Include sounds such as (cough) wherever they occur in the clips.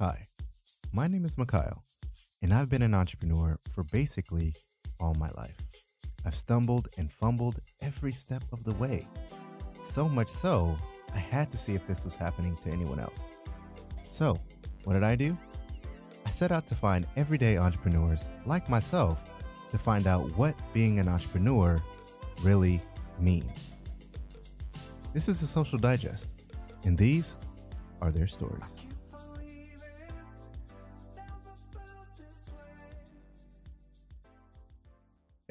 Hi, my name is Mikhail, and I've been an entrepreneur for basically all my life. I've stumbled and fumbled every step of the way. So much so, I had to see if this was happening to anyone else. So, what did I do? I set out to find everyday entrepreneurs like myself to find out what being an entrepreneur really means. This is the social digest, and these are their stories.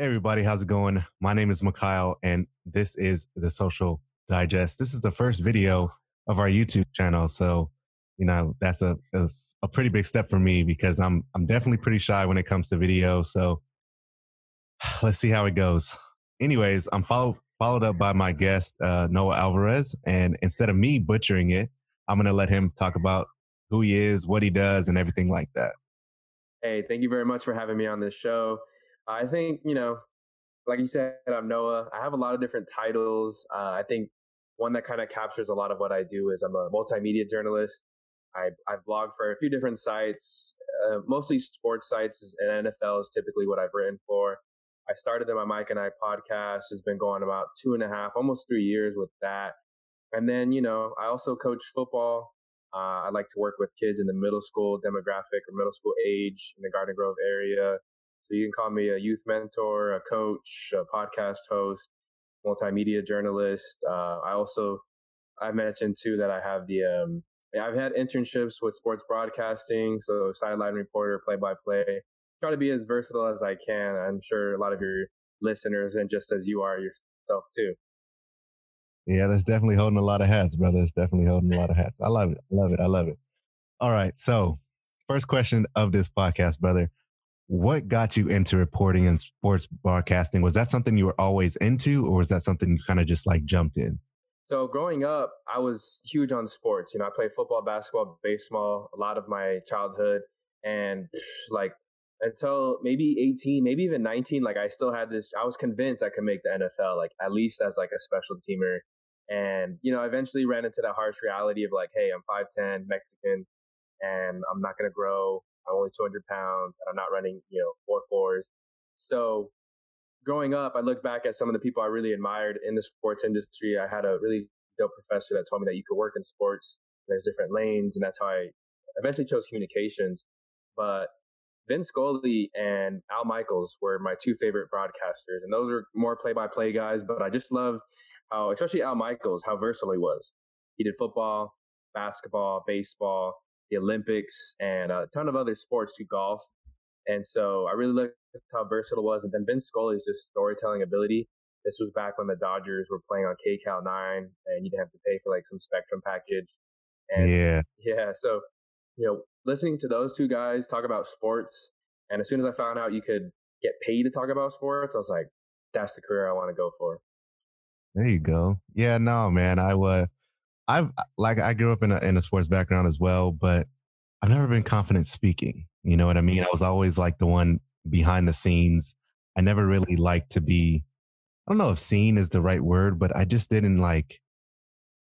Hey, everybody, how's it going? My name is Mikhail, and this is the Social Digest. This is the first video of our YouTube channel, so you know that's a that's a pretty big step for me because I'm I'm definitely pretty shy when it comes to video. So (sighs) let's see how it goes. Anyways, I'm followed followed up by my guest uh, Noah Alvarez, and instead of me butchering it, I'm gonna let him talk about who he is, what he does, and everything like that. Hey, thank you very much for having me on this show. I think, you know, like you said, I'm Noah. I have a lot of different titles. Uh, I think one that kind of captures a lot of what I do is I'm a multimedia journalist. I, I blog for a few different sites, uh, mostly sports sites, and NFL is typically what I've written for. I started in my Mike and I podcast, has been going about two and a half, almost three years with that. And then, you know, I also coach football. Uh, I like to work with kids in the middle school demographic or middle school age in the Garden Grove area. So you can call me a youth mentor, a coach, a podcast host, multimedia journalist. Uh, I also, I mentioned too that I have the, um, I've had internships with sports broadcasting. So sideline reporter, play by play. Try to be as versatile as I can. I'm sure a lot of your listeners and just as you are yourself too. Yeah, that's definitely holding a lot of hats, brother. It's definitely holding a lot of hats. I love it. I love it. I love it. All right. So, first question of this podcast, brother what got you into reporting and sports broadcasting? Was that something you were always into, or was that something you kind of just like jumped in? So growing up, I was huge on sports. You know, I played football, basketball, baseball, a lot of my childhood, and (sniffs) like until maybe 18, maybe even 19, like I still had this. I was convinced I could make the NFL, like at least as like a special teamer. And you know, I eventually ran into that harsh reality of like, hey, I'm 5'10, Mexican, and I'm not to grow. I'm only 200 pounds and I'm not running, you know, four fours. So growing up, I look back at some of the people I really admired in the sports industry. I had a really dope professor that told me that you could work in sports. There's different lanes, and that's how I eventually chose communications. But Vin Scully and Al Michaels were my two favorite broadcasters, and those are more play-by-play guys. But I just love how, especially Al Michaels, how versatile he was. He did football, basketball, baseball, the Olympics, and a ton of other sports to golf. And so I really liked how versatile it was. And then Vince Scully's just storytelling ability. This was back when the Dodgers were playing on KCAL 9 and you didn't have to pay for like some Spectrum package. And yeah. Yeah. So, you know, listening to those two guys talk about sports. And as soon as I found out you could get paid to talk about sports, I was like, that's the career I want to go for. There you go. Yeah, no, man. I was, I've like I grew up in a in a sports background as well, but I've never been confident speaking. You know what I mean? I was always like the one behind the scenes. I never really liked to be I don't know if seen is the right word, but I just didn't like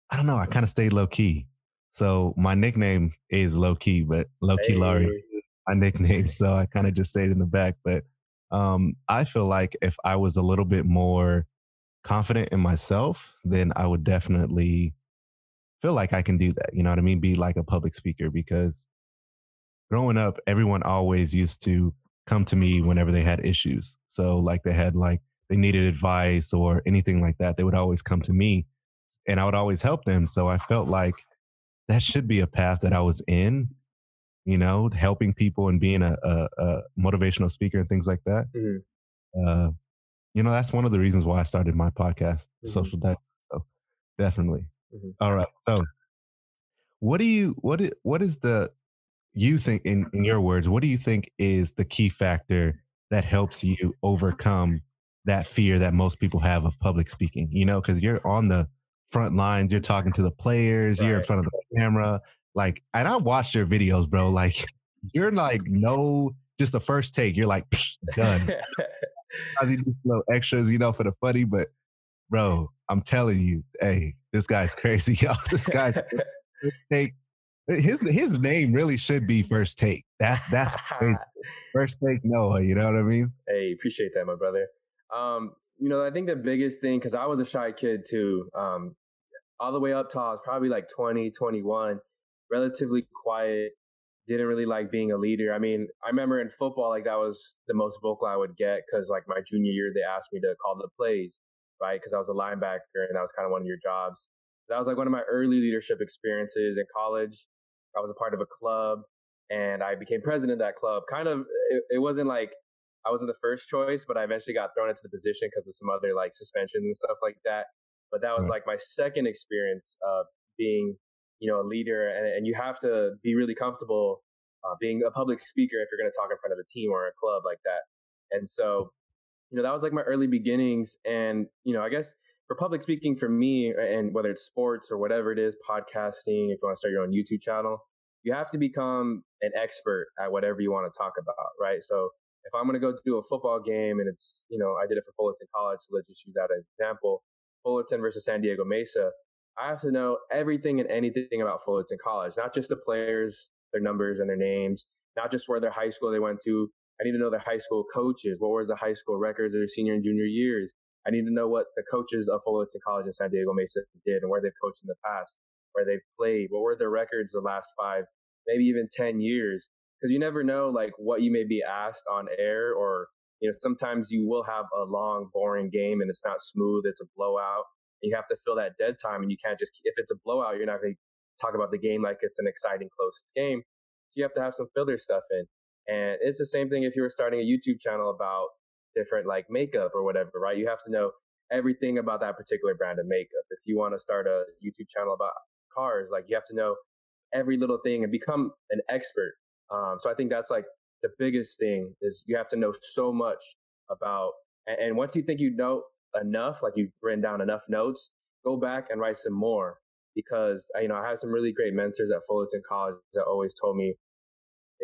I don't know, I kind of stayed low key. So my nickname is low key, but low key hey. Laurie, my nickname. So I kind of just stayed in the back. But um, I feel like if I was a little bit more confident in myself, then I would definitely feel like I can do that. You know what I mean? Be like a public speaker because growing up, everyone always used to come to me whenever they had issues. So like they had like they needed advice or anything like that, they would always come to me and I would always help them. So I felt like that should be a path that I was in, you know, helping people and being a, a, a motivational speaker and things like that. Mm-hmm. Uh, you know, that's one of the reasons why I started my podcast, mm-hmm. Social Digest. So definitely. Mm-hmm. All right. So, what do you what is, what is the you think in in your words? What do you think is the key factor that helps you overcome that fear that most people have of public speaking? You know, because you're on the front lines, you're talking to the players, right. you're in front of the camera. Like, and I watched your videos, bro. Like, (laughs) you're like no, just the first take. You're like done. (laughs) I need little extras, you know, for the funny, but bro, I'm telling you, hey, this guy's (laughs) crazy, yo. This guy's (laughs) take his his name really should be First Take. That's that's (laughs) First Take Noah. You know what I mean? Hey, appreciate that, my brother. Um, you know, I think the biggest thing because I was a shy kid too. Um, all the way up to I was probably like 20, 21, relatively quiet. Didn't really like being a leader. I mean, I remember in football, like that was the most vocal I would get because like my junior year, they asked me to call the plays, right? Because I was a linebacker and that was kind of one of your jobs. That was like one of my early leadership experiences in college. I was a part of a club and I became president of that club. Kind of, it, it wasn't like I wasn't the first choice, but I eventually got thrown into the position because of some other like suspensions and stuff like that. But that was like my second experience of being, you know, a leader, and, and you have to be really comfortable uh, being a public speaker if you're going to talk in front of a team or a club like that. And so, you know, that was like my early beginnings. And you know, I guess for public speaking for me, and whether it's sports or whatever it is, podcasting, if you want to start your own YouTube channel, you have to become an expert at whatever you want to talk about, right? So if I'm going to go do a football game and it's, you know, I did it for Fullerton College, so let's just use that as an example. Fullerton versus San Diego Mesa, I have to know everything and anything about Fullerton College, not just the players, their numbers and their names, not just where their high school they went to. I need to know their high school coaches. What was the high school records of their senior and junior years? I need to know what the coaches of Fullerton College and San Diego Mesa did and where they've coached in the past, where they've played. What were their records the last five, maybe even 10 years? Because you never know, like, what you may be asked on air or you know, sometimes you will have a long, boring game and it's not smooth. It's a blowout. You have to fill that dead time and you can't just, if it's a blowout, you're not going to talk about the game like it's an exciting, close game. So you have to have some filler stuff in. And it's the same thing if you were starting a YouTube channel about different like makeup or whatever, right? You have to know everything about that particular brand of makeup. If you want to start a YouTube channel about cars, like you have to know every little thing and become an expert. Um, so I think that's like the biggest thing is you have to know so much about, and, and once you think you know enough, like you've written down enough notes, go back and write some more because you know I have some really great mentors at Fullerton College that always told me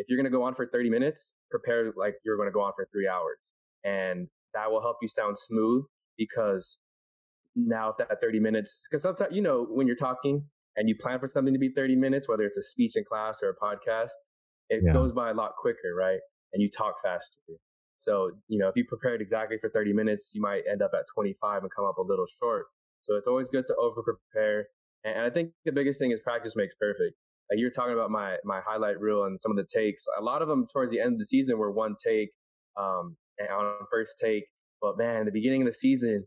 if you're going to go on for 30 minutes, prepare like you're going to go on for three hours, and that will help you sound smooth because now if that 30 minutes, because sometimes you know when you're talking and you plan for something to be 30 minutes, whether it's a speech in class or a podcast, it yeah. goes by a lot quicker, right? And you talk faster. So, you know, if you prepared exactly for 30 minutes, you might end up at 25 and come up a little short. So it's always good to over prepare. And I think the biggest thing is practice makes perfect. Like you're talking about my, my highlight reel and some of the takes. A lot of them towards the end of the season were one take, um, and on first take. But man, the beginning of the season,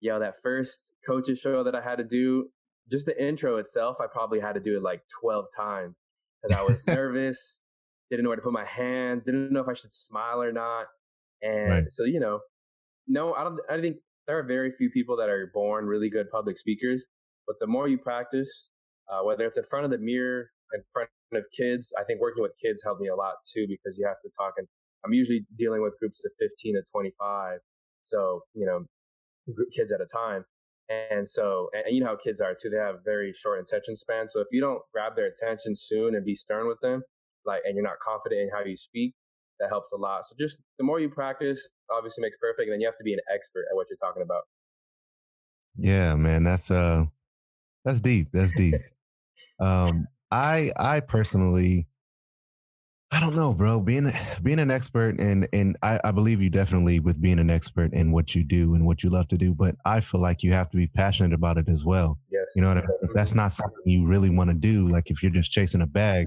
yo, that first coaches show that I had to do, just the intro itself, I probably had to do it like 12 times because I was (laughs) nervous didn't know where to put my hands, didn't know if I should smile or not. And right. so, you know, no, I don't, I think there are very few people that are born really good public speakers, but the more you practice, uh, whether it's in front of the mirror, in front of kids, I think working with kids helped me a lot too, because you have to talk and I'm usually dealing with groups of 15 to 25. So, you know, kids at a time. And so, and you know how kids are too, they have very short attention span. So if you don't grab their attention soon and be stern with them, like and you're not confident in how you speak, that helps a lot. So just the more you practice, obviously makes perfect, and then you have to be an expert at what you're talking about. Yeah, man, that's uh that's deep. That's deep. Um I I personally I don't know, bro. Being (sighs) being an expert and and I, I believe you definitely with being an expert in what you do and what you love to do, but I feel like you have to be passionate about it as well. Yes. You know what I mean? If that's not something you really want to do, like if you're just chasing a bag,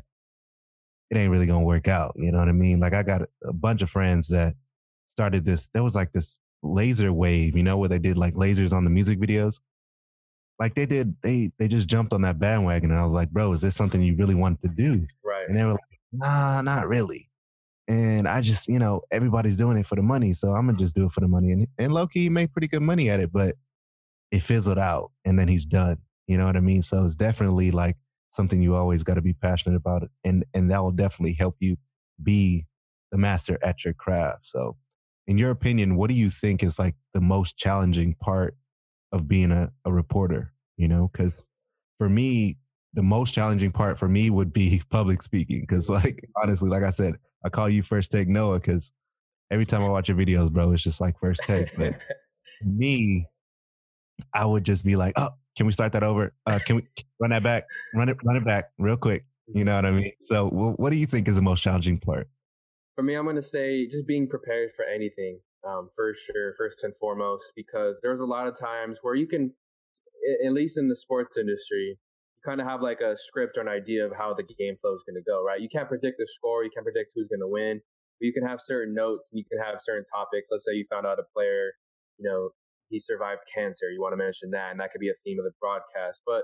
it ain't really gonna work out. You know what I mean? Like I got a bunch of friends that started this. There was like this laser wave, you know, where they did like lasers on the music videos. Like they did, they they just jumped on that bandwagon, and I was like, bro, is this something you really wanted to do? Right. And they were like, nah, not really. And I just, you know, everybody's doing it for the money, so I'm gonna just do it for the money. And and Loki made pretty good money at it, but it fizzled out, and then he's done. You know what I mean? So it's definitely like something you always got to be passionate about and and that will definitely help you be the master at your craft so in your opinion what do you think is like the most challenging part of being a, a reporter you know because for me the most challenging part for me would be (laughs) public speaking because like honestly like i said i call you first take noah because every time i watch your videos bro it's just like first take but (laughs) me i would just be like oh can we start that over? Uh, can we run that back? Run it, run it back real quick. You know what I mean? So, what do you think is the most challenging part? For me, I'm going to say just being prepared for anything, um, for sure, first and foremost, because there's a lot of times where you can, at least in the sports industry, you kind of have like a script or an idea of how the game flow is going to go, right? You can't predict the score, you can't predict who's going to win, but you can have certain notes and you can have certain topics. Let's say you found out a player, you know, he survived cancer. You want to mention that, and that could be a theme of the broadcast. But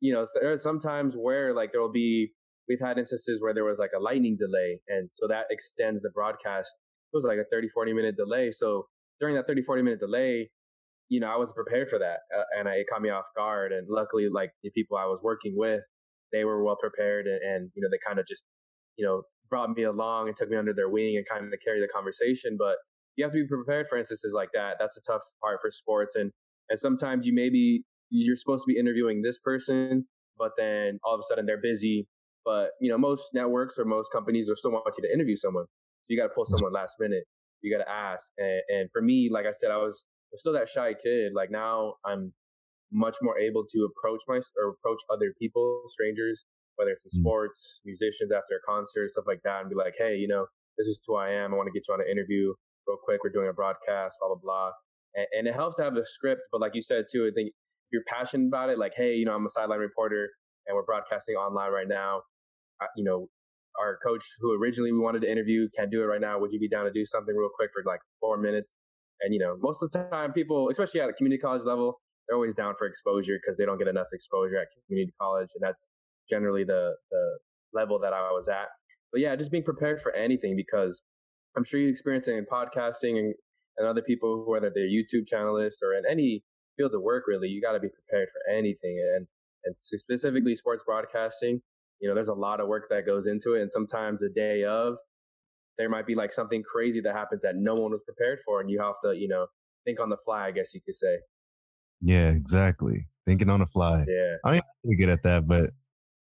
you know, there are sometimes where like there will be, we've had instances where there was like a lightning delay. And so that extends the broadcast. It was like a 30, 40 minute delay. So during that 30, 40 minute delay, you know, I wasn't prepared for that. Uh, and it caught me off guard. And luckily, like the people I was working with, they were well prepared and, and you know, they kind of just, you know, brought me along and took me under their wing and kind of carried the conversation. But you have to be prepared for instances like that. That's a tough part for sports. And, and sometimes you maybe you're supposed to be interviewing this person, but then all of a sudden they're busy. But you know, most networks or most companies will still want you to interview someone. So you got to pull someone last minute. You got to ask. And, and for me, like I said, I was, I was still that shy kid. Like now, I'm much more able to approach my or approach other people, strangers, whether it's in mm. sports, musicians after a concert, stuff like that, and be like, hey, you know, this is who I am. I want to get you on an interview real quick. We're doing a broadcast, blah blah blah. And, and it helps to have a script, but like you said too, I think if you're passionate about it, like, hey, you know, I'm a sideline reporter and we're broadcasting online right now. I, you know, our coach who originally we wanted to interview can't do it right now. Would you be down to do something real quick for like four minutes? And you know, most of the time, people, especially at a community college level, they're always down for exposure because they don't get enough exposure at community college, and that's generally the the level that I was at. But yeah, just being prepared for anything because I'm sure you experience it in podcasting and, and other people, whether they're YouTube channelists or in any field of work, really, you got to be prepared for anything. And, and specifically sports broadcasting, you know, there's a lot of work that goes into it. And sometimes the day of, there might be like something crazy that happens that no one was prepared for. And you have to, you know, think on the fly, I guess you could say. Yeah, exactly. Thinking on the fly. Yeah. I mean, I'm pretty good at that, but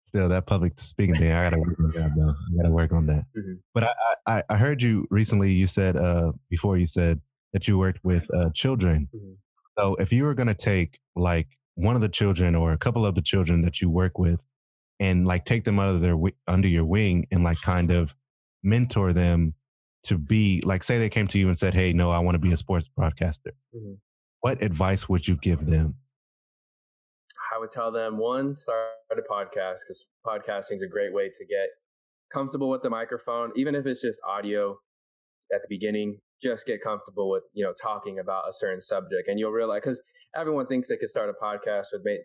still that public speaking thing, I gotta work on that though. I gotta work on that. Mm-hmm. But I, I, I heard you recently, you said, uh, before you said that you worked with uh, children. Mm-hmm. So if you were going to take like one of the children or a couple of the children that you work with and like take them under their under your wing and like kind of mentor them to be like say they came to you and said, "Hey, no, I want to be a sports broadcaster." Mm-hmm. What advice would you give them? I would tell them one, start a podcast because podcasting is a great way to get comfortable with the microphone, even if it's just audio at the beginning just get comfortable with you know talking about a certain subject and you'll realize because everyone thinks they could start a podcast or they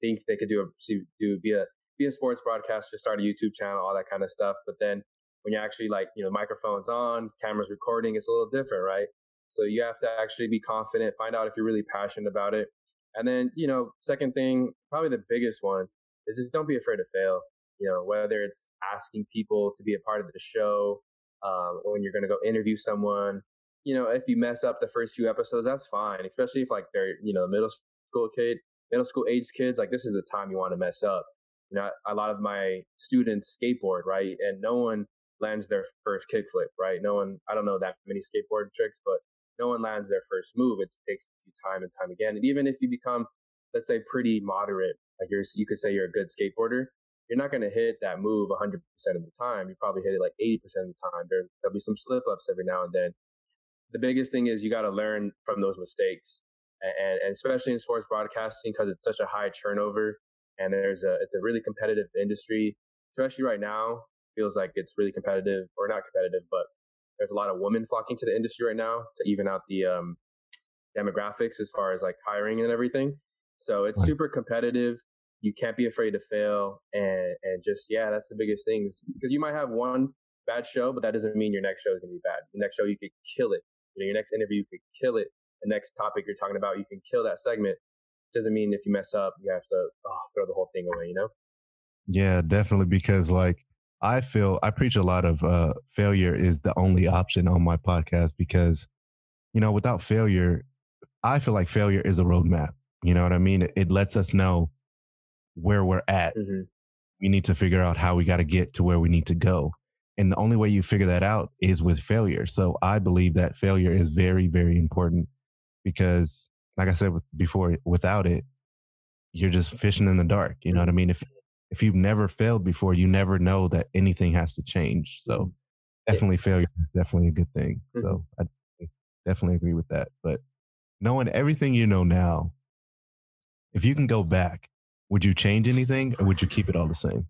think they could do a do be a be a sports broadcaster start a youtube channel all that kind of stuff but then when you actually like you know microphones on cameras recording it's a little different right so you have to actually be confident find out if you're really passionate about it and then you know second thing probably the biggest one is just don't be afraid to fail you know whether it's asking people to be a part of the show um, when you're going to go interview someone you know, if you mess up the first few episodes, that's fine. Especially if like they're, you know, middle school kid, middle school age kids, like this is the time you want to mess up. You know, a lot of my students skateboard, right? And no one lands their first kickflip, right? No one, I don't know that many skateboard tricks, but no one lands their first move. It takes you time and time again. And even if you become, let's say, pretty moderate, like you're, you could say you're a good skateboarder, you're not going to hit that move 100% of the time. You probably hit it like 80% of the time. There, there'll be some slip ups every now and then the biggest thing is you got to learn from those mistakes, and, and especially in sports broadcasting because it's such a high turnover and there's a it's a really competitive industry. Especially right now, feels like it's really competitive or not competitive, but there's a lot of women flocking to the industry right now to even out the um, demographics as far as like hiring and everything. So it's super competitive. You can't be afraid to fail, and and just yeah, that's the biggest thing because you might have one bad show, but that doesn't mean your next show is gonna be bad. Your next show you could kill it you know, your next interview, you could kill it. The next topic you're talking about, you can kill that segment. Doesn't mean if you mess up, you have to oh, throw the whole thing away, you know? Yeah, definitely. Because like I feel I preach a lot of uh, failure is the only option on my podcast because, you know, without failure, I feel like failure is a roadmap. You know what I mean? It, it lets us know where we're at. Mm-hmm. We need to figure out how we got to get to where we need to go. And the only way you figure that out is with failure. So I believe that failure is very, very important because, like I said before, without it, you're just fishing in the dark. You know what I mean? If if you've never failed before, you never know that anything has to change. So mm-hmm. definitely failure is definitely a good thing. Mm-hmm. So I definitely agree with that. But knowing everything you know now, if you can go back, would you change anything or would you keep it all the same?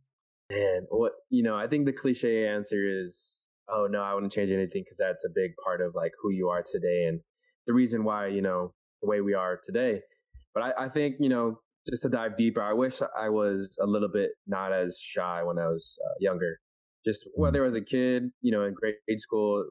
Man, what you know, I think the cliche answer is, oh no, I wouldn't change anything because that's a big part of like who you are today and the reason why you know the way we are today. But I, I think you know just to dive deeper, I wish I was a little bit not as shy when I was uh, younger. Just mm-hmm. whether as a kid, you know, in grade school,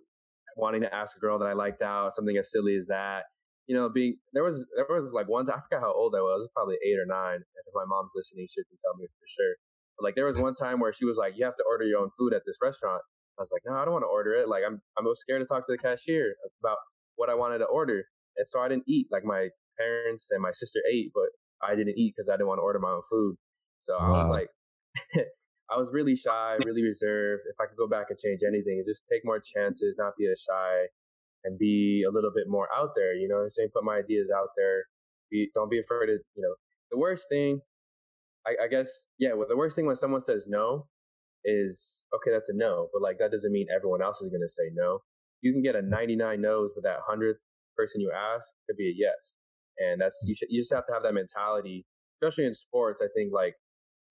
wanting to ask a girl that I liked out, something as silly as that. You know, being there was there was like one time I forgot how old I was, was probably eight or nine. If my mom's listening, she can tell me for sure. But like there was one time where she was like, "You have to order your own food at this restaurant." I was like, "No, I don't want to order it. Like I'm I'm scared to talk to the cashier about what I wanted to order." And so I didn't eat. Like my parents and my sister ate, but I didn't eat because I didn't want to order my own food. So wow. I was like, (laughs) I was really shy, really reserved. If I could go back and change anything, just take more chances, not be as shy, and be a little bit more out there. You know what I'm saying? Put my ideas out there. Be, don't be afraid of, you know, the worst thing, I, I guess, yeah, well, the worst thing when someone says no is, okay, that's a no, but like that doesn't mean everyone else is going to say no. You can get a 99 no's, but that 100th person you ask could be a yes and that's you should you just have to have that mentality, especially in sports. I think like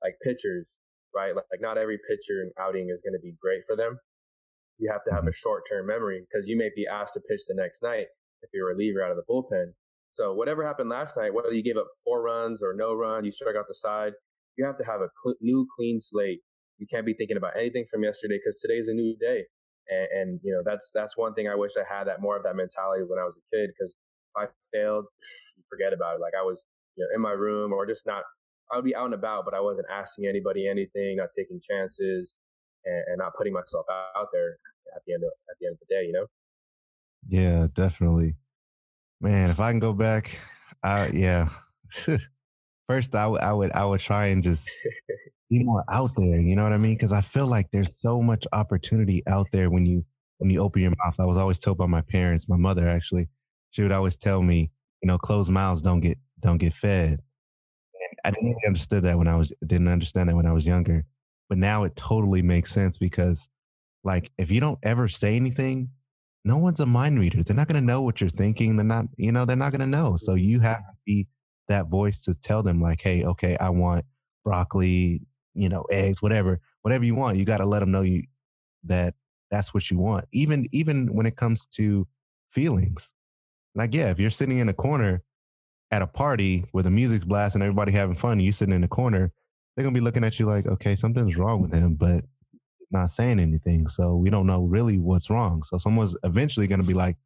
like pitchers, right? Like, like not every pitcher and outing is going to be great for them. You have to have a mm-hmm. short term memory because you may be asked to pitch the next night if you're a reliever out of the bullpen. So whatever happened last night, whether you gave up four runs or no run, you struck out the side, you have to have a cl- new clean slate. You can't be thinking about anything from yesterday because today's a new day. And, and, you know that's that's one thing I wish I had that more of that mentality when I was a kid because if I failed, forget about it. Like I was, you know, in my room or just not. I would be out and about, but I wasn't asking anybody anything, not taking chances, and, and not putting myself out there at the end of at the end of the day. You know. Yeah, definitely. Man, if I can go back, I yeah. (laughs) First, I would I would I would try and just (laughs) be more out there. You know what I mean? Because I feel like there's so much opportunity out there when you when you open your mouth. I was always told by my parents, my mother actually, she would always tell me, you know, closed mouths don't get don't get fed. And I didn't really understand that when I was didn't understand that when I was younger, but now it totally makes sense because, like, if you don't ever say anything, no one's a mind reader. They're not going to know what you're thinking. They're not, you know, they're not going to know. So you have to be that voice to tell them, like, hey, okay, I want broccoli, you know, eggs, whatever, whatever you want. You got to let them know you that that's what you want. Even even when it comes to feelings, like, yeah, if you're sitting in a corner at a party where the music's blasting, everybody having fun, you sitting in the corner, they're gonna be looking at you like, okay, something's wrong with him, but not saying anything. So we don't know really what's wrong. So someone's eventually gonna be like,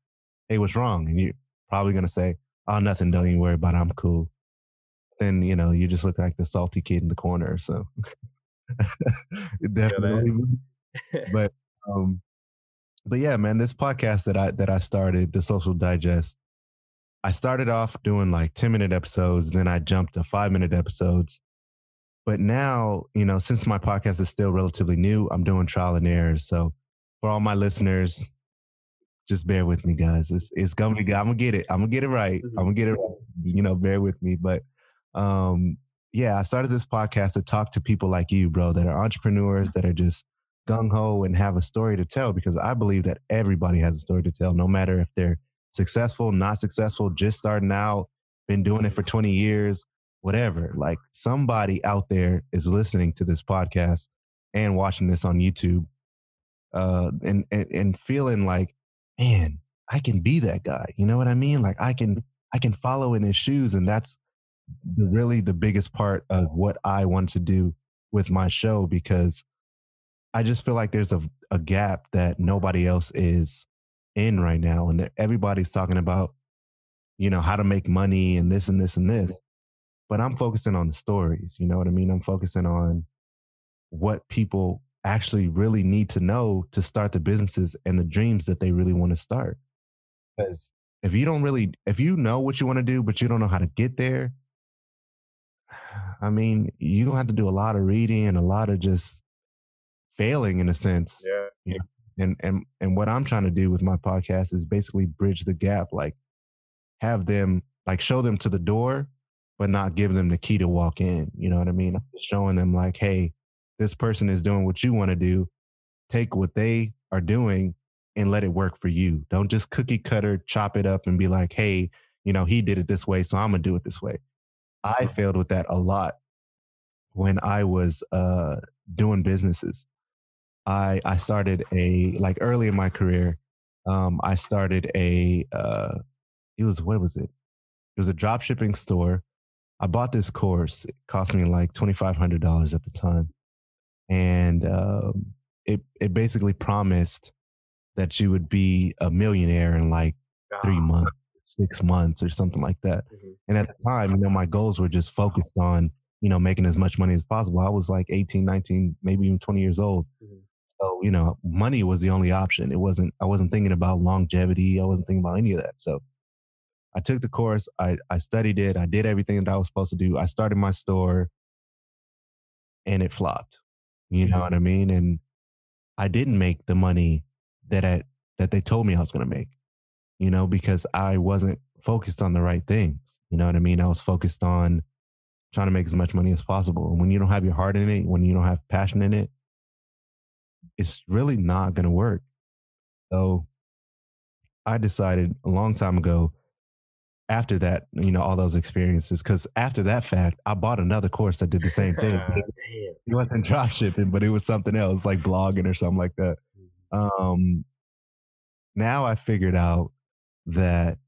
hey, what's wrong? And you're probably gonna say, oh, nothing. Don't even worry about it. I'm cool. Then you know you just look like the salty kid in the corner. So (laughs) definitely. (laughs) but um, but yeah, man, this podcast that I that I started, the Social Digest, I started off doing like 10 minute episodes, then I jumped to five minute episodes. But now, you know, since my podcast is still relatively new, I'm doing trial and error. So for all my listeners, just bear with me, guys. It's it's gonna be I'm gonna get it. I'm gonna get it right. I'm gonna get it right. You know, bear with me. But um yeah, I started this podcast to talk to people like you, bro, that are entrepreneurs that are just gung ho and have a story to tell because I believe that everybody has a story to tell, no matter if they're successful, not successful, just starting out, been doing it for 20 years, whatever. Like somebody out there is listening to this podcast and watching this on YouTube uh, and, and, and feeling like, man, I can be that guy. You know what I mean? Like I can, I can follow in his shoes. And that's the, really the biggest part of what I want to do with my show because I just feel like there's a, a gap that nobody else is in right now. And everybody's talking about, you know, how to make money and this and this and this. But I'm focusing on the stories. You know what I mean? I'm focusing on what people actually really need to know to start the businesses and the dreams that they really want to start. Because if you don't really, if you know what you want to do, but you don't know how to get there, I mean, you don't have to do a lot of reading and a lot of just failing in a sense. Yeah. You know? And and and what I'm trying to do with my podcast is basically bridge the gap, like have them like show them to the door, but not give them the key to walk in. You know what I mean? showing them like, hey, this person is doing what you want to do. Take what they are doing and let it work for you. Don't just cookie cutter, chop it up and be like, hey, you know, he did it this way, so I'm gonna do it this way. I failed with that a lot when I was uh, doing businesses. I I started a like early in my career. Um, I started a uh, it was what was it? It was a drop shipping store. I bought this course. It cost me like twenty five hundred dollars at the time, and um, it it basically promised that you would be a millionaire in like three months, six months, or something like that. Mm-hmm. And at the time, you know, my goals were just focused on you know making as much money as possible. I was like 18, 19, maybe even twenty years old. Mm-hmm. So, you know, money was the only option. It wasn't, I wasn't thinking about longevity. I wasn't thinking about any of that. So I took the course, I, I studied it, I did everything that I was supposed to do. I started my store and it flopped. You know what I mean? And I didn't make the money that I, that they told me I was going to make, you know, because I wasn't focused on the right things. You know what I mean? I was focused on trying to make as much money as possible. And when you don't have your heart in it, when you don't have passion in it, it's really not going to work. So I decided a long time ago after that, you know, all those experiences, because after that fact, I bought another course that did the same thing. (laughs) it wasn't (laughs) drop shipping, but it was something else like blogging or something like that. Mm-hmm. Um, now I figured out that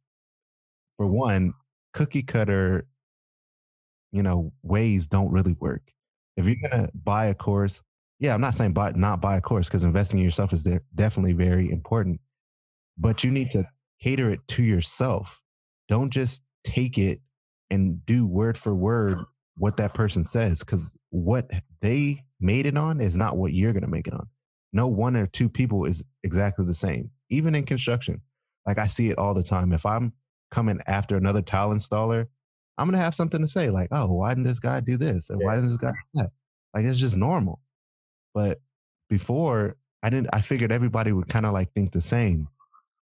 for one, cookie cutter, you know, ways don't really work. If you're to buy a course, yeah, I'm not saying buy, not buy a course because investing in yourself is de- definitely very important, but you need to cater it to yourself. Don't just take it and do word for word what that person says because what they made it on is not what you're to make it on. No one or two people is exactly the same, even in construction. Like I see it all the time. If I'm coming after another tile installer, I'm going to have something to say like, oh, why didn't this guy do this? And why didn't this guy do that? Like it's just normal. But before, I didn't. I figured everybody would kind of like think the same,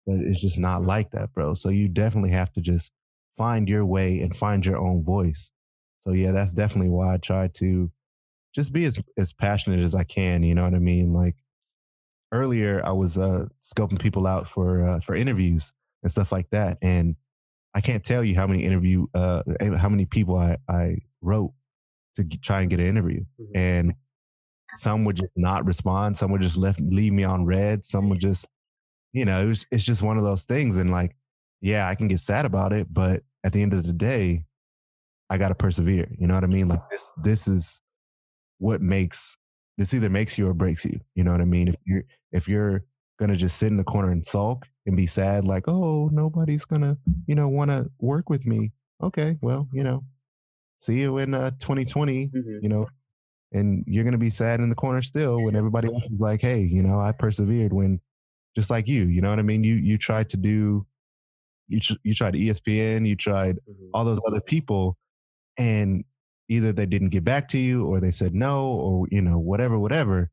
but it's just not like that, bro. So you definitely have to just find your way and find your own voice. So yeah, that's definitely why I try to just be as as passionate as I can. You know what I mean? Like earlier, I was uh, scoping people out for uh, for interviews and stuff like that, and I can't tell you how many interview uh, how many people I I wrote to try and get an interview, mm-hmm. and some would just not respond. Some would just left leave me on red, Some would just, you know, it was, it's just one of those things. And like, yeah, I can get sad about it, but at the end of the day, I got to persevere. You know what I mean? Like this, this is what makes this either makes you or breaks you. You know what I mean? If you're if you're gonna just sit in the corner and sulk and be sad, like, oh, nobody's gonna, you know, want to work with me. Okay, well, you know, see you in uh, 2020. Mm-hmm. You know, and you're going to be sad in the corner still when everybody else is like hey you know i persevered when just like you you know what i mean you you tried to do you you tried espn you tried mm-hmm. all those other people and either they didn't get back to you or they said no or you know whatever whatever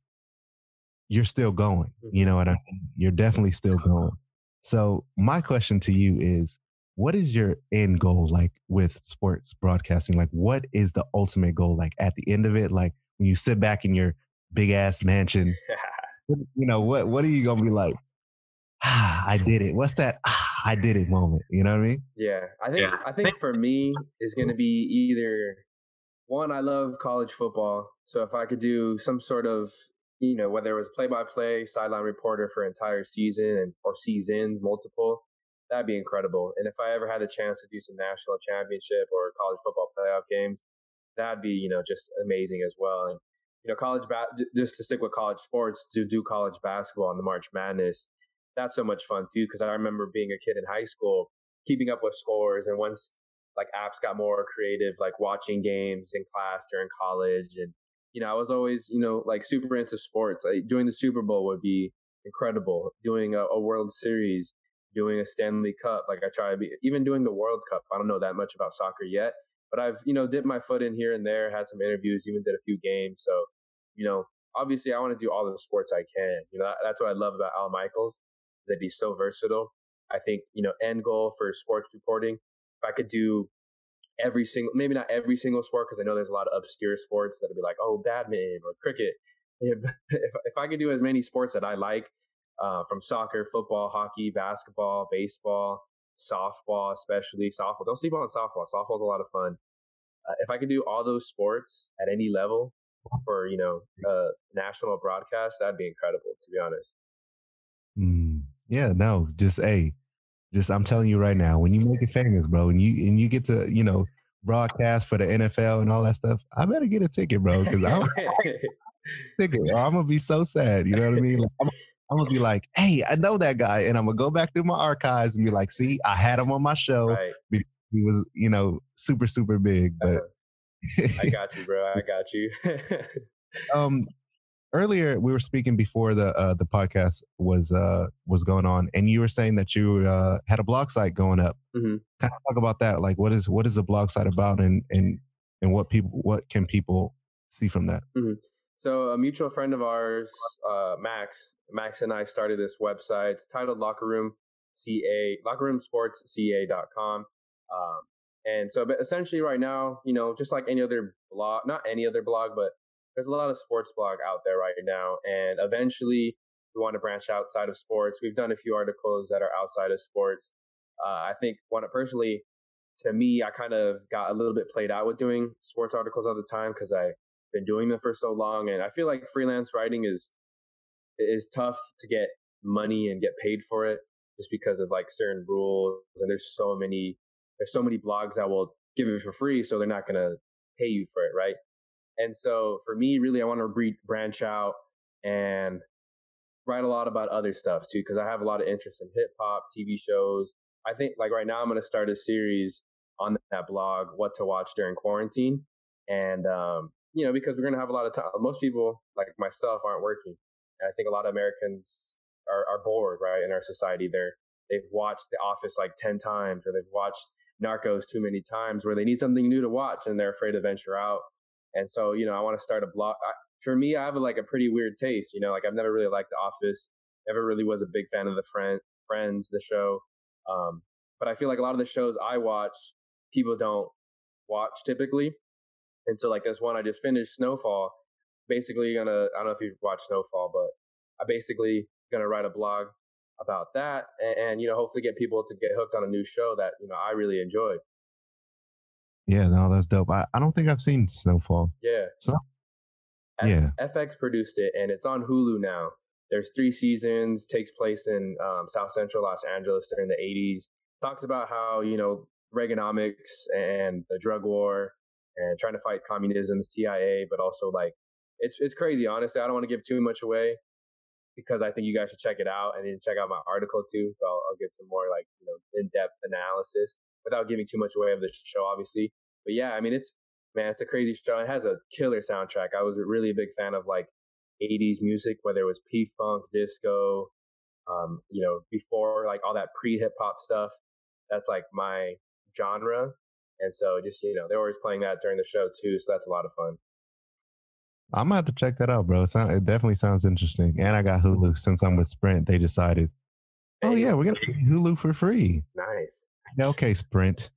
you're still going you know what i mean you're definitely still going so my question to you is what is your end goal like with sports broadcasting like what is the ultimate goal like at the end of it like when you sit back in your big ass mansion, (laughs) you know, what what are you gonna be like? Ah, (sighs) I did it. What's that? Ah, (sighs) I did it moment. You know what I mean? Yeah, I think yeah. I think for me is going to be either one. I love college football, so if I could do some sort of you know whether it was play by play, sideline reporter for entire season and or seasons multiple, that'd be incredible. And if I ever had a chance to do some national championship or college football playoff games, that'd be you know just amazing as well. And you know, college ba- just to stick with college sports, to do college basketball in the March Madness, that's so much fun too. Because I remember being a kid in high school, keeping up with scores, and once like apps got more creative, like watching games in class during college, and you know, I was always you know like super into sports. Like doing the Super Bowl would be incredible. Doing a, a World Series, doing a Stanley Cup, like I try to be, even doing the World Cup. I don't know that much about soccer yet, but I've, you know, dipped my foot in here and there, had some interviews, even did a few games. So, you know, obviously I want to do all the sports I can. You know, that's what I love about Al Michaels is that he's so versatile. I think, you know, end goal for sports reporting, if I could do every single, maybe not every single sport, because I know there's a lot of obscure sports that'll be like, oh, badminton or cricket. (laughs) If, if, if I could do as many sports that I like, uh, from soccer, football, hockey, basketball, baseball, softball, especially softball. Don't sleep on softball. Softball's a lot of fun. Uh, if I could do all those sports at any level for you know uh, national broadcast, that'd be incredible. To be honest. Mm, yeah. No. Just a. Hey, just I'm telling you right now, when you make it famous, bro, and you and you get to you know broadcast for the NFL and all that stuff, I better get a ticket, bro, because I'm (laughs) (laughs) ticket. I'm gonna be so sad. You know what I mean? Like, I'm, I'm, gonna be like, hey, I know that guy, and I'm gonna go back through my archives and be like, see, I had him on my show. Right. He was, you know, super super big. But uh, I got you, bro. I got you. (laughs) um, earlier we were speaking before the uh, the podcast was uh, was going on, and you were saying that you uh, had a blog site going up. Mm-hmm. Kind of talk about that. Like, what is what is the blog site about, and and and what people what can people see from that? Mm-hmm. So a mutual friend of ours, uh, Max, Max and I started this website. It's titled Locker Room CA, lockerroomsportsca.com. Um, and so but essentially right now, you know, just like any other blog, not any other blog, but there's a lot of sports blog out there right now. And eventually we want to branch outside of sports. We've done a few articles that are outside of sports. Uh, I think one personally, to me, I kind of got a little bit played out with doing sports articles all the time because I've been doing them for so long. And I feel like freelance writing is, is tough to get money and get paid for it just because of like certain rules. And there's so many, there's so many blogs that will give it for free. So they're not going to pay you for it. Right. And so for me, really, I want to branch out and write a lot about other stuff too, because I have a lot of interest in hip hop, TV shows. I think like right now, I'm going to start a series on that blog, what to watch during quarantine. And, um, you know, because we're going to have a lot of time. Most people like myself aren't working. And I think a lot of Americans are, are bored, right? In our society, they're, they've watched The Office like 10 times or they've watched Narcos too many times where they need something new to watch and they're afraid to venture out. And so, you know, I want to start a blog. I, for me, I have a, like a pretty weird taste. You know, like I've never really liked The Office. Never really was a big fan of the friend, Friends, the show. Um, but I feel like a lot of the shows I watch, people don't watch typically. And so, like this one I just finished, Snowfall. Basically, gonna I don't know if you've watched Snowfall, but I basically gonna write a blog about that, and, and you know, hopefully get people to get hooked on a new show that you know I really enjoy. Yeah, no, that's dope. I, I don't think I've seen Snowfall. Yeah. So, F- yeah. FX produced it, and it's on Hulu now. There's three seasons. Takes place in um, South Central Los Angeles during the 80s. Talks about how you know Reaganomics and the drug war and trying to fight communism's CIA, but also like it's it's crazy. Honestly, I don't want to give too much away because I think you guys should check it out and then check out my article too. So I'll, I'll give some more like you know in depth analysis without giving too much away of the show, obviously. But yeah, I mean, it's man, it's a crazy show. It has a killer soundtrack. I was really a big fan of like 80s music, whether it was P Funk, disco, um, you know, before like all that pre hip hop stuff. That's like my genre. And so just, you know, they're always playing that during the show too. So that's a lot of fun. I'm gonna have to check that out, bro. It, sound, it definitely sounds interesting. And I got Hulu since I'm with Sprint. They decided, oh yeah, we're gonna Hulu for free. Nice. Okay, Sprint.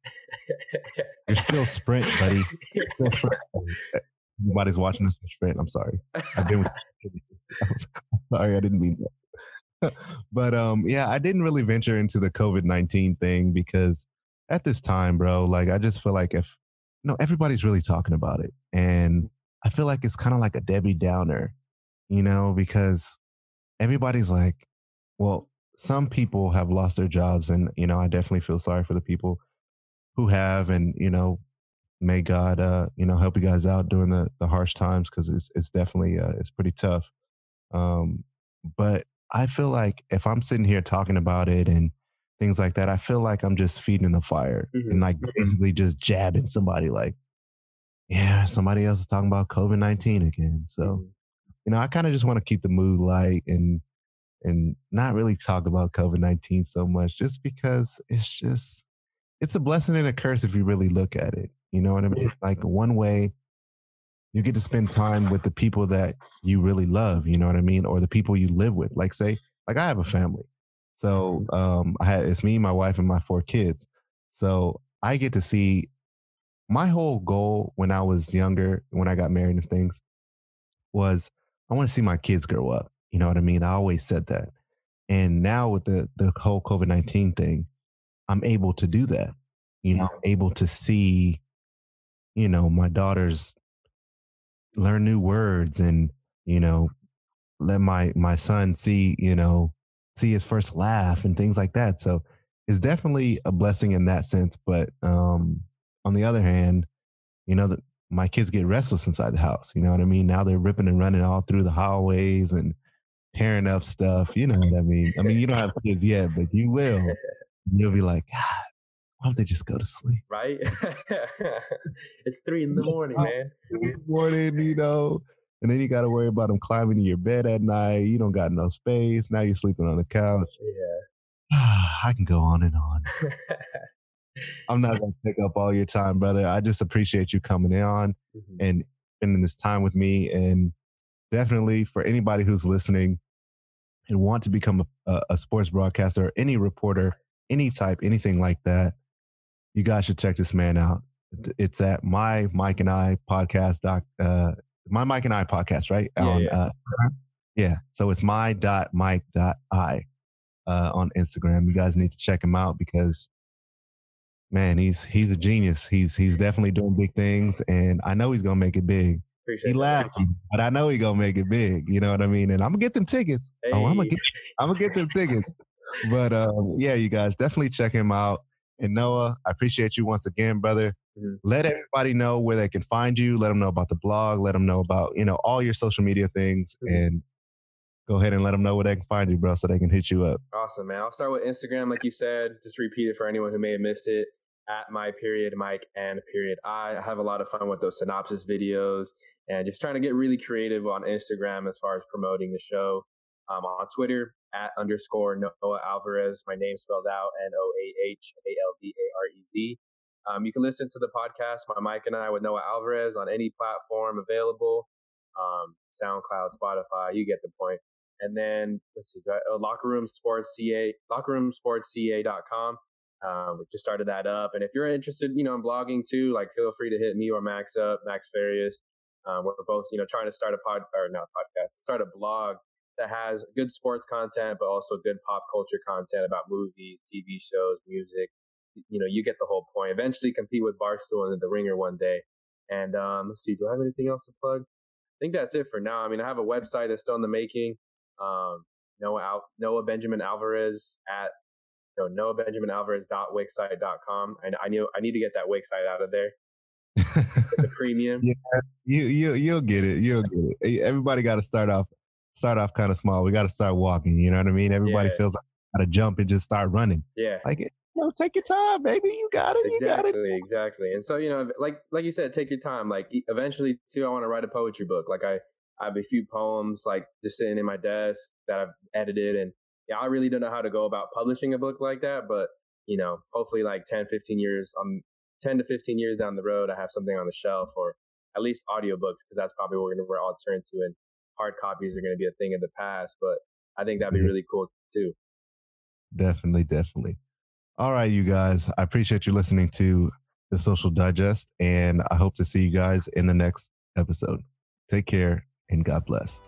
You're still Sprint, buddy. Still sprint. Nobody's watching this Sprint. I'm sorry. I didn't. (laughs) I'm sorry, I didn't mean that. (laughs) but um, yeah, I didn't really venture into the COVID nineteen thing because at this time, bro, like I just feel like if no, everybody's really talking about it, and I feel like it's kind of like a Debbie Downer, you know, because everybody's like, well, some people have lost their jobs and you know i definitely feel sorry for the people who have and you know may god uh you know help you guys out during the, the harsh times because it's it's definitely uh, it's pretty tough um but i feel like if i'm sitting here talking about it and things like that i feel like i'm just feeding the fire mm-hmm. and like mm-hmm. basically just jabbing somebody like yeah somebody else is talking about covid-19 again so mm-hmm. you know i kind of just want to keep the mood light and and not really talk about COVID 19 so much just because it's just, it's a blessing and a curse if you really look at it. You know what I mean? Like one way you get to spend time with the people that you really love, you know what I mean? Or the people you live with. Like say, like I have a family. So um I had it's me, my wife, and my four kids. So I get to see my whole goal when I was younger, when I got married and things, was I want to see my kids grow up. You know what I mean? I always said that. And now with the the whole COVID nineteen thing, I'm able to do that. You know, I'm able to see, you know, my daughters learn new words and, you know, let my my son see, you know, see his first laugh and things like that. So it's definitely a blessing in that sense. But um on the other hand, you know, that my kids get restless inside the house. You know what I mean? Now they're ripping and running all through the hallways and tearing up stuff. You know what I mean? I mean, you don't have kids yet, but you will. (laughs) You'll be like, God, why don't they just go to sleep? Right? (laughs) it's three in the morning, man. Three in the morning, you know. And then you got to worry about them climbing in your bed at night. You don't got no space. Now you're sleeping on the couch. Yeah. (sighs) I can go on and on. (laughs) I'm not going to take up all your time, brother. I just appreciate you coming on mm-hmm. and spending this time with me. And definitely for anybody who's listening and want to become a, a sports broadcaster any reporter, any type, anything like that, you guys should check this man out. It's at my Mike and I podcast doc, uh, my Mike and I podcast, right? Yeah, on, yeah. Uh, yeah. So it's my dot Mike dot I uh, on Instagram. You guys need to check him out because man, he's he's a genius. He's he's definitely doing big things, and I know he's gonna make it big. Appreciate he laughed, but I know he gonna make it big. You know what I mean? And I'm gonna get them tickets. Hey. Oh, I'm gonna get I'm gonna get them tickets. But um, yeah, you guys definitely check him out. And Noah, I appreciate you once again, brother. Mm-hmm. Let everybody know where they can find you. Let them know about the blog. Let them know about you know all your social media things, mm-hmm. and go ahead and let them know where they can find you, bro, so they can hit you up. Awesome, man. I'll start with Instagram, like you said. Just repeat it for anyone who may have missed it at my period Mike and period I. I have a lot of fun with those synopsis videos and just trying to get really creative on Instagram as far as promoting the show. Um, on Twitter at underscore Noah Alvarez, my name spelled out N O A H A L V A R E Z. Um, you can listen to the podcast, my Mike and I with Noah Alvarez on any platform available, um, SoundCloud, Spotify, you get the point. And then let's see, uh, Locker Room Sports CA, lockerroomsportsca.com. Um, we just started that up. And if you're interested, you know, in blogging too, like feel free to hit me or Max up, Max Farias. Um, we're both, you know, trying to start a pod or not podcast, start a blog that has good sports content, but also good pop culture content about movies, TV shows, music. You know, you get the whole point. Eventually compete with Barstool and The Ringer one day. And um, let's see, do I have anything else to plug? I think that's it for now. I mean, I have a website that's still in the making. Um, Noah, Al- Noah Benjamin Alvarez at so noahbenjaminalvarez.wixsite.com. And I knew I need to get that Wix site out of there. the premium. (laughs) Yeah, you you you'll get it. You'll get it. Everybody got to start off start off kind of small. We got to start walking. You know what I mean? Everybody yeah. feels like got to jump and just start running. Yeah, like you know, take your time, baby. You got it. Exactly, you got it. Exactly. And so you know, like like you said, take your time. Like eventually, too, I want to write a poetry book. Like I I have a few poems like just sitting in my desk that I've edited and yeah, I really don't know how to go about publishing a book like that, but you know, hopefully like 10, 15 years, um, 10 to 15 years down the road, I have something on the shelf or at least audiobooks because that's probably what we're going to all turn to and hard copies are going to be a thing of the past, but I think that'd be really cool too. Definitely, definitely. All right, you guys, I appreciate you listening to the Social Digest, and I hope to see you guys in the next episode. Take care and God bless.